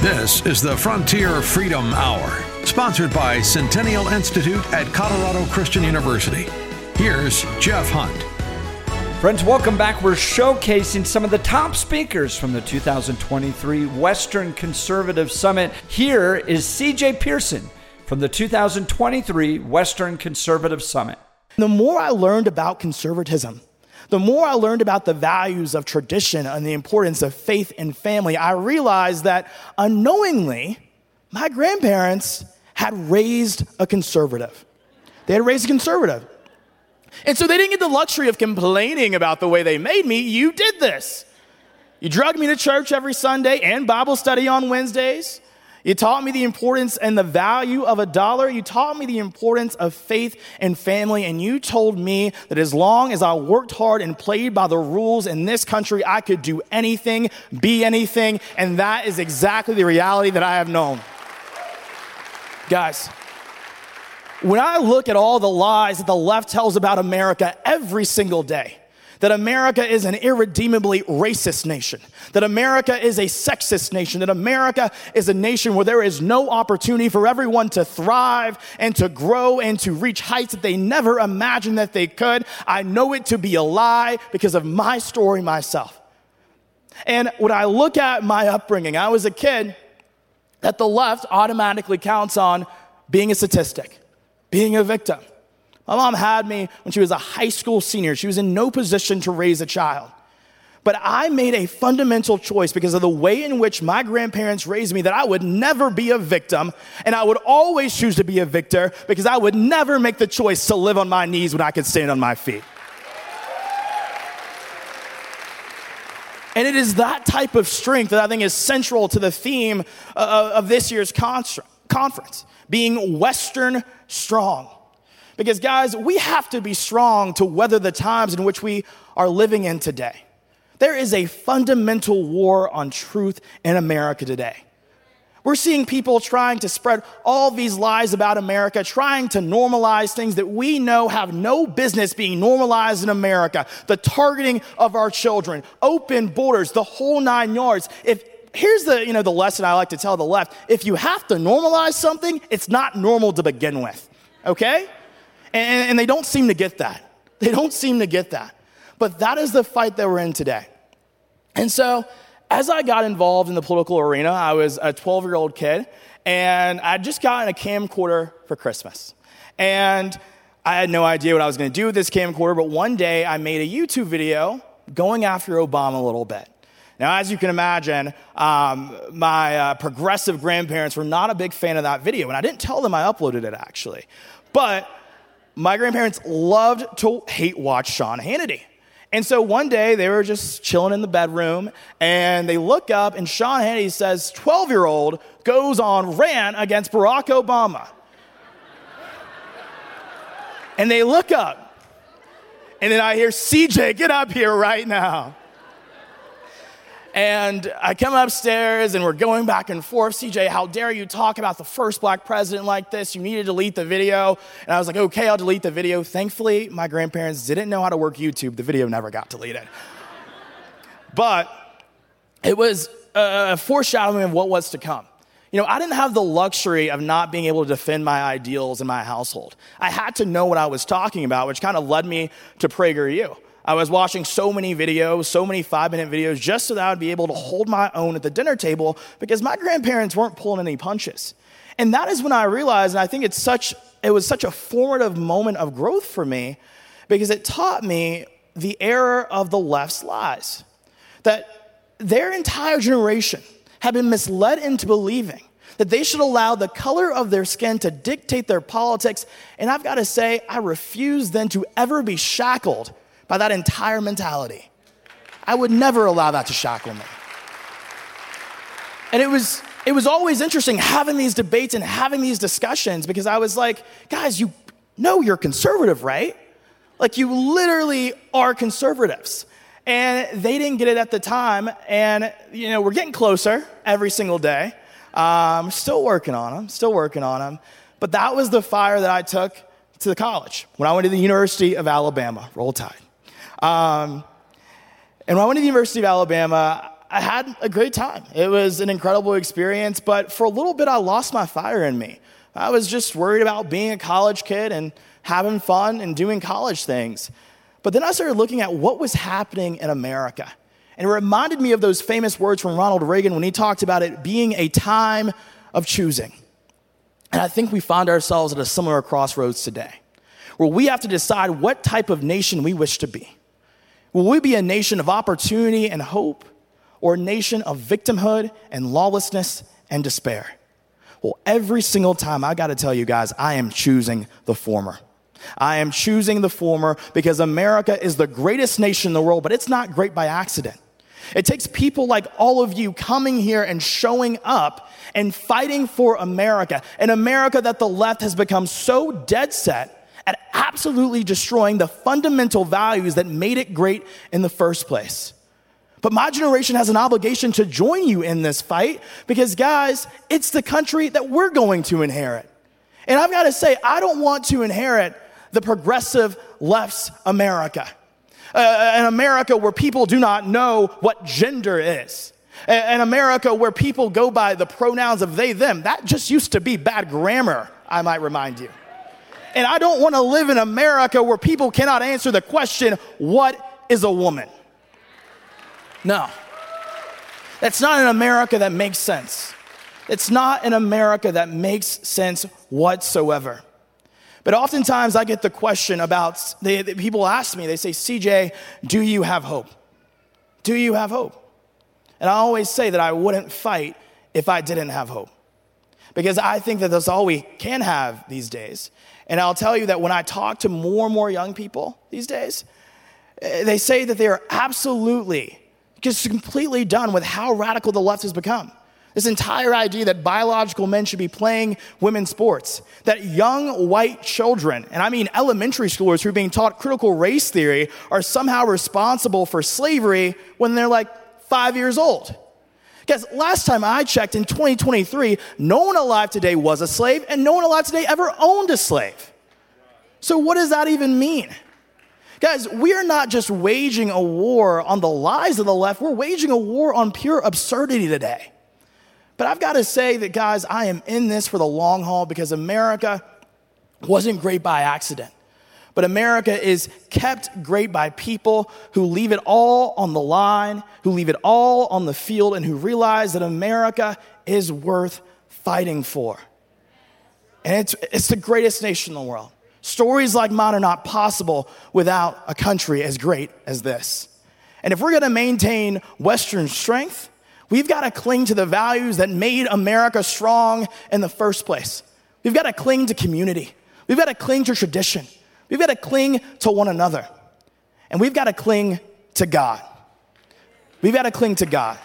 This is the Frontier Freedom Hour, sponsored by Centennial Institute at Colorado Christian University. Here's Jeff Hunt. Friends, welcome back. We're showcasing some of the top speakers from the 2023 Western Conservative Summit. Here is CJ Pearson from the 2023 Western Conservative Summit. The more I learned about conservatism, the more I learned about the values of tradition and the importance of faith and family, I realized that unknowingly, my grandparents had raised a conservative. They had raised a conservative. And so they didn't get the luxury of complaining about the way they made me. You did this. You drugged me to church every Sunday and Bible study on Wednesdays. You taught me the importance and the value of a dollar. You taught me the importance of faith and family. And you told me that as long as I worked hard and played by the rules in this country, I could do anything, be anything. And that is exactly the reality that I have known. Guys, when I look at all the lies that the left tells about America every single day, that America is an irredeemably racist nation, that America is a sexist nation, that America is a nation where there is no opportunity for everyone to thrive and to grow and to reach heights that they never imagined that they could. I know it to be a lie because of my story myself. And when I look at my upbringing, I was a kid that the left automatically counts on being a statistic, being a victim. My mom had me when she was a high school senior. She was in no position to raise a child. But I made a fundamental choice because of the way in which my grandparents raised me that I would never be a victim and I would always choose to be a victor because I would never make the choice to live on my knees when I could stand on my feet. And it is that type of strength that I think is central to the theme uh, of this year's conference being Western strong. Because, guys, we have to be strong to weather the times in which we are living in today. There is a fundamental war on truth in America today. We're seeing people trying to spread all these lies about America, trying to normalize things that we know have no business being normalized in America. The targeting of our children, open borders, the whole nine yards. If here's the, you know, the lesson I like to tell the left. If you have to normalize something, it's not normal to begin with. Okay? And, and they don't seem to get that. They don't seem to get that. But that is the fight that we're in today. And so, as I got involved in the political arena, I was a 12 year old kid, and I just gotten a camcorder for Christmas. And I had no idea what I was going to do with this camcorder, but one day I made a YouTube video going after Obama a little bit. Now, as you can imagine, um, my uh, progressive grandparents were not a big fan of that video, and I didn't tell them I uploaded it actually. But my grandparents loved to hate watch Sean Hannity. And so one day they were just chilling in the bedroom and they look up and Sean Hannity says, 12 year old goes on rant against Barack Obama. and they look up and then I hear, CJ, get up here right now. And I come upstairs and we're going back and forth. CJ, how dare you talk about the first black president like this? You need to delete the video. And I was like, okay, I'll delete the video. Thankfully, my grandparents didn't know how to work YouTube. The video never got deleted. but it was a foreshadowing of what was to come. You know, I didn't have the luxury of not being able to defend my ideals in my household. I had to know what I was talking about, which kind of led me to PragerU. I was watching so many videos, so many five minute videos, just so that I would be able to hold my own at the dinner table because my grandparents weren't pulling any punches. And that is when I realized, and I think it's such, it was such a formative moment of growth for me because it taught me the error of the left's lies. That their entire generation had been misled into believing that they should allow the color of their skin to dictate their politics. And I've got to say, I refuse then to ever be shackled by that entire mentality. I would never allow that to shackle me. And it was, it was always interesting having these debates and having these discussions because I was like, guys, you know you're conservative, right? Like, you literally are conservatives. And they didn't get it at the time. And, you know, we're getting closer every single day. Um, still working on them, still working on them. But that was the fire that I took to the college when I went to the University of Alabama. Roll Tide. Um, and when I went to the University of Alabama, I had a great time. It was an incredible experience, but for a little bit, I lost my fire in me. I was just worried about being a college kid and having fun and doing college things. But then I started looking at what was happening in America. And it reminded me of those famous words from Ronald Reagan when he talked about it being a time of choosing. And I think we find ourselves at a similar crossroads today, where we have to decide what type of nation we wish to be. Will we be a nation of opportunity and hope, or a nation of victimhood and lawlessness and despair? Well, every single time, I gotta tell you guys, I am choosing the former. I am choosing the former because America is the greatest nation in the world, but it's not great by accident. It takes people like all of you coming here and showing up and fighting for America, an America that the left has become so dead set at absolutely destroying the fundamental values that made it great in the first place. But my generation has an obligation to join you in this fight because, guys, it's the country that we're going to inherit. And I've got to say, I don't want to inherit the progressive left's America uh, an America where people do not know what gender is. An America where people go by the pronouns of they, them. That just used to be bad grammar, I might remind you. And I don't want to live in America where people cannot answer the question, what is a woman? No. That's not an America that makes sense. It's not an America that makes sense whatsoever. But oftentimes I get the question about, they, people ask me, they say, CJ, do you have hope? Do you have hope? And I always say that I wouldn't fight if I didn't have hope. Because I think that that's all we can have these days. And I'll tell you that when I talk to more and more young people these days, eh, they say that they are absolutely just completely done with how radical the left has become. This entire idea that biological men should be playing women's sports, that young white children, and I mean elementary schoolers who are being taught critical race theory, are somehow responsible for slavery when they're like five years old. Because last time I checked in 2023, no one alive today was a slave, and no one alive today ever owned a slave. So, what does that even mean? Guys, we are not just waging a war on the lies of the left, we're waging a war on pure absurdity today. But I've got to say that, guys, I am in this for the long haul because America wasn't great by accident. But America is kept great by people who leave it all on the line, who leave it all on the field, and who realize that America is worth fighting for. And it's, it's the greatest nation in the world. Stories like mine are not possible without a country as great as this. And if we're gonna maintain Western strength, We've got to cling to the values that made America strong in the first place. We've got to cling to community. We've got to cling to tradition. We've got to cling to one another. And we've got to cling to God. We've got to cling to God.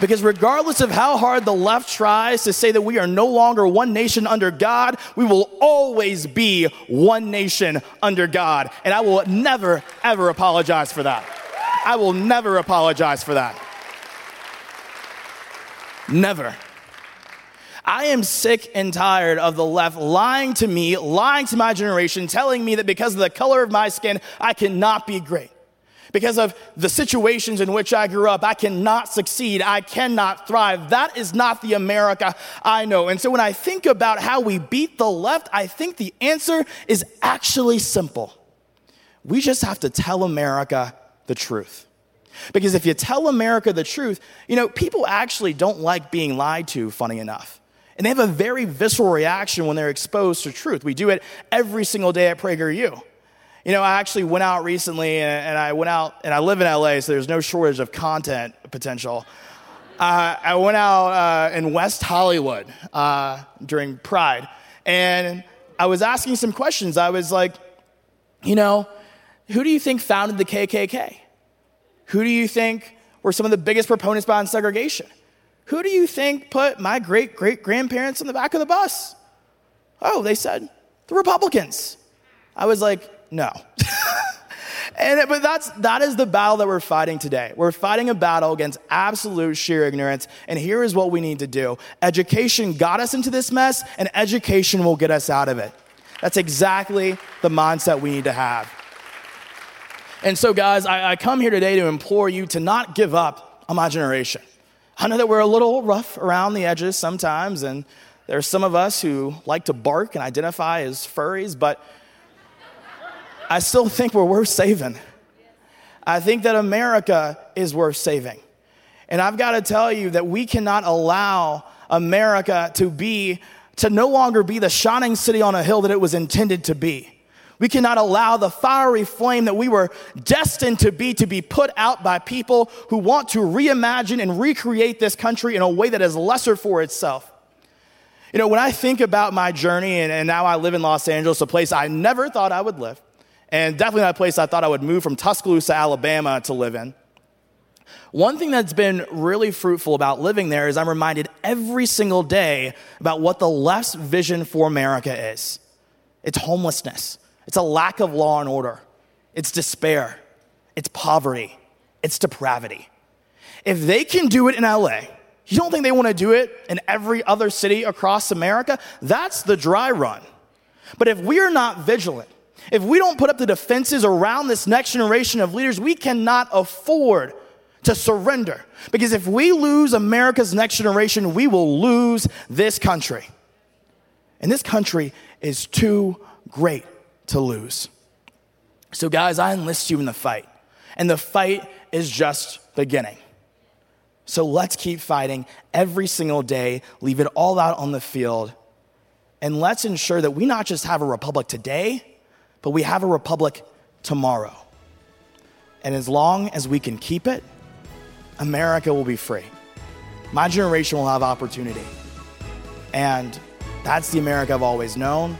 Because regardless of how hard the left tries to say that we are no longer one nation under God, we will always be one nation under God. And I will never, ever apologize for that. I will never apologize for that. Never. I am sick and tired of the left lying to me, lying to my generation, telling me that because of the color of my skin, I cannot be great. Because of the situations in which I grew up, I cannot succeed. I cannot thrive. That is not the America I know. And so when I think about how we beat the left, I think the answer is actually simple. We just have to tell America the truth. Because if you tell America the truth, you know, people actually don't like being lied to, funny enough. And they have a very visceral reaction when they're exposed to truth. We do it every single day at PragerU. You know, I actually went out recently and, I went out, and I live in LA, so there's no shortage of content potential. Uh, I went out uh, in West Hollywood uh, during Pride, and I was asking some questions. I was like, you know, who do you think founded the KKK? Who do you think were some of the biggest proponents behind segregation? Who do you think put my great great grandparents in the back of the bus? Oh, they said the Republicans. I was like, no. and but that's that is the battle that we're fighting today. We're fighting a battle against absolute sheer ignorance. And here is what we need to do. Education got us into this mess, and education will get us out of it. That's exactly the mindset we need to have. And so, guys, I, I come here today to implore you to not give up on my generation. I know that we're a little rough around the edges sometimes, and there's some of us who like to bark and identify as furries, but I still think we're worth saving. I think that America is worth saving. And I've got to tell you that we cannot allow America to be, to no longer be the shining city on a hill that it was intended to be. We cannot allow the fiery flame that we were destined to be to be put out by people who want to reimagine and recreate this country in a way that is lesser for itself. You know, when I think about my journey and, and now I live in Los Angeles, a place I never thought I would live, and definitely not a place I thought I would move from Tuscaloosa, Alabama to live in. One thing that's been really fruitful about living there is I'm reminded every single day about what the left's vision for America is it's homelessness, it's a lack of law and order, it's despair, it's poverty, it's depravity. If they can do it in LA, you don't think they want to do it in every other city across America? That's the dry run. But if we're not vigilant, if we don't put up the defenses around this next generation of leaders, we cannot afford to surrender. Because if we lose America's next generation, we will lose this country. And this country is too great to lose. So, guys, I enlist you in the fight. And the fight is just beginning. So let's keep fighting every single day, leave it all out on the field, and let's ensure that we not just have a republic today, but we have a republic tomorrow. And as long as we can keep it, America will be free. My generation will have opportunity. And that's the America I've always known.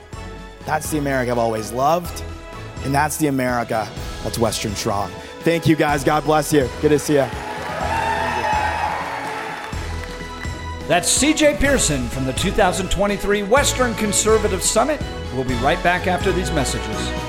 That's the America I've always loved. And that's the America that's Western strong. Thank you guys. God bless you. Good to see you. That's CJ Pearson from the 2023 Western Conservative Summit. We'll be right back after these messages.